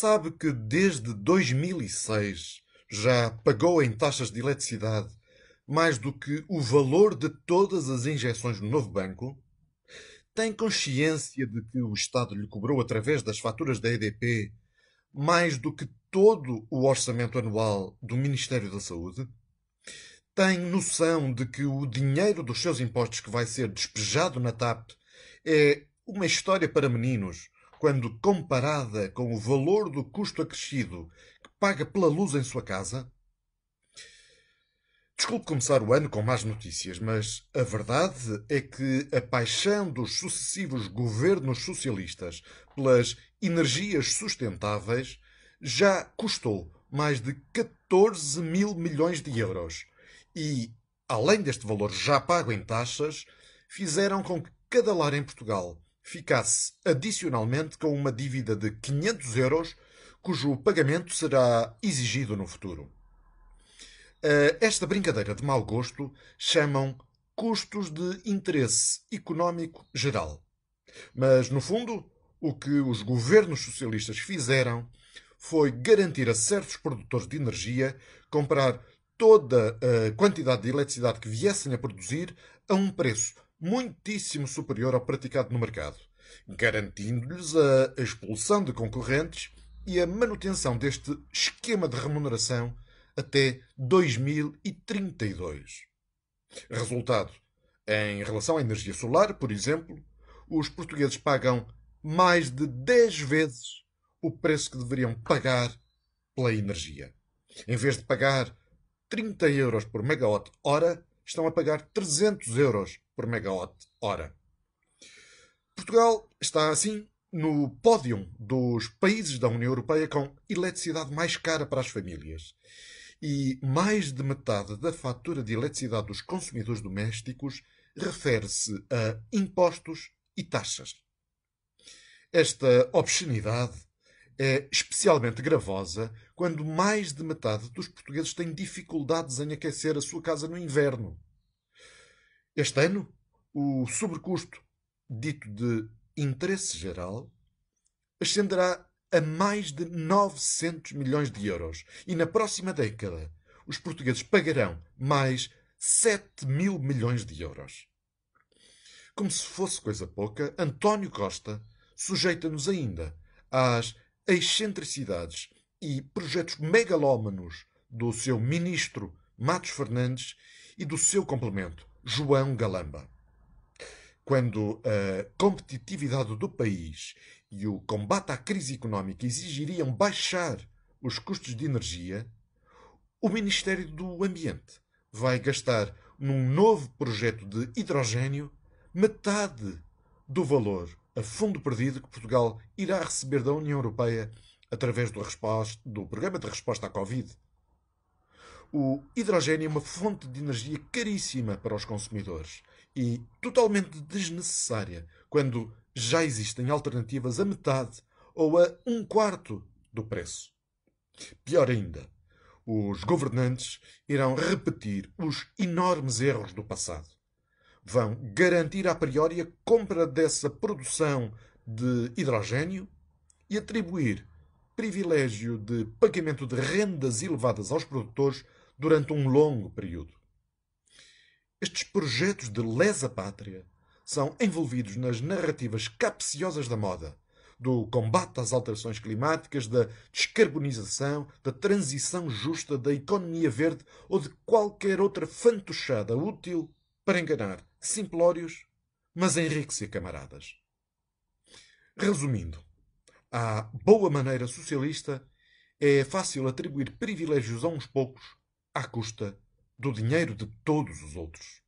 Sabe que desde 2006 já pagou em taxas de eletricidade mais do que o valor de todas as injeções no novo banco? Tem consciência de que o Estado lhe cobrou através das faturas da EDP mais do que todo o orçamento anual do Ministério da Saúde? Tem noção de que o dinheiro dos seus impostos que vai ser despejado na TAP é uma história para meninos, quando comparada com o valor do custo acrescido que paga pela luz em sua casa? Desculpe começar o ano com más notícias, mas a verdade é que a paixão dos sucessivos governos socialistas pelas energias sustentáveis já custou mais de 14 mil milhões de euros. E, além deste valor já pago em taxas, fizeram com que cada lar em Portugal ficasse adicionalmente com uma dívida de 500 euros, cujo pagamento será exigido no futuro. Esta brincadeira de mau gosto chamam custos de interesse económico geral. Mas, no fundo, o que os governos socialistas fizeram foi garantir a certos produtores de energia comprar toda a quantidade de eletricidade que viessem a produzir a um preço muitíssimo superior ao praticado no mercado, garantindo-lhes a expulsão de concorrentes e a manutenção deste esquema de remuneração até 2032. Resultado: em relação à energia solar, por exemplo, os portugueses pagam mais de 10 vezes o preço que deveriam pagar pela energia. Em vez de pagar 30 euros por megawatt-hora, estão a pagar 300 euros por megawatt-hora. Portugal está, assim, no pódio dos países da União Europeia com eletricidade mais cara para as famílias e mais de metade da fatura de eletricidade dos consumidores domésticos refere-se a impostos e taxas. Esta obscenidade é especialmente gravosa quando mais de metade dos portugueses têm dificuldades em aquecer a sua casa no inverno. Este ano, o sobrecusto, dito de interesse geral, ascenderá a mais de 900 milhões de euros. E na próxima década, os portugueses pagarão mais 7 mil milhões de euros. Como se fosse coisa pouca, António Costa sujeita-nos ainda às excentricidades e projetos megalómanos do seu ministro Matos Fernandes e do seu complemento, João Galamba. Quando a competitividade do país e o combate à crise económica exigiriam baixar os custos de energia, o Ministério do Ambiente vai gastar num novo projeto de hidrogênio metade do valor a fundo perdido que Portugal irá receber da União Europeia através do, do Programa de Resposta à Covid. O hidrogênio é uma fonte de energia caríssima para os consumidores e totalmente desnecessária quando já existem alternativas a metade ou a um quarto do preço. Pior ainda, os governantes irão repetir os enormes erros do passado. Vão garantir a priori a compra dessa produção de hidrogênio e atribuir privilégio de pagamento de rendas elevadas aos produtores durante um longo período. Estes projetos de lesa pátria são envolvidos nas narrativas capciosas da moda, do combate às alterações climáticas, da descarbonização, da transição justa, da economia verde ou de qualquer outra fantochada útil para enganar simplórios, mas enriquecer camaradas. Resumindo, à boa maneira socialista, é fácil atribuir privilégios a uns poucos à custa do dinheiro de todos os outros.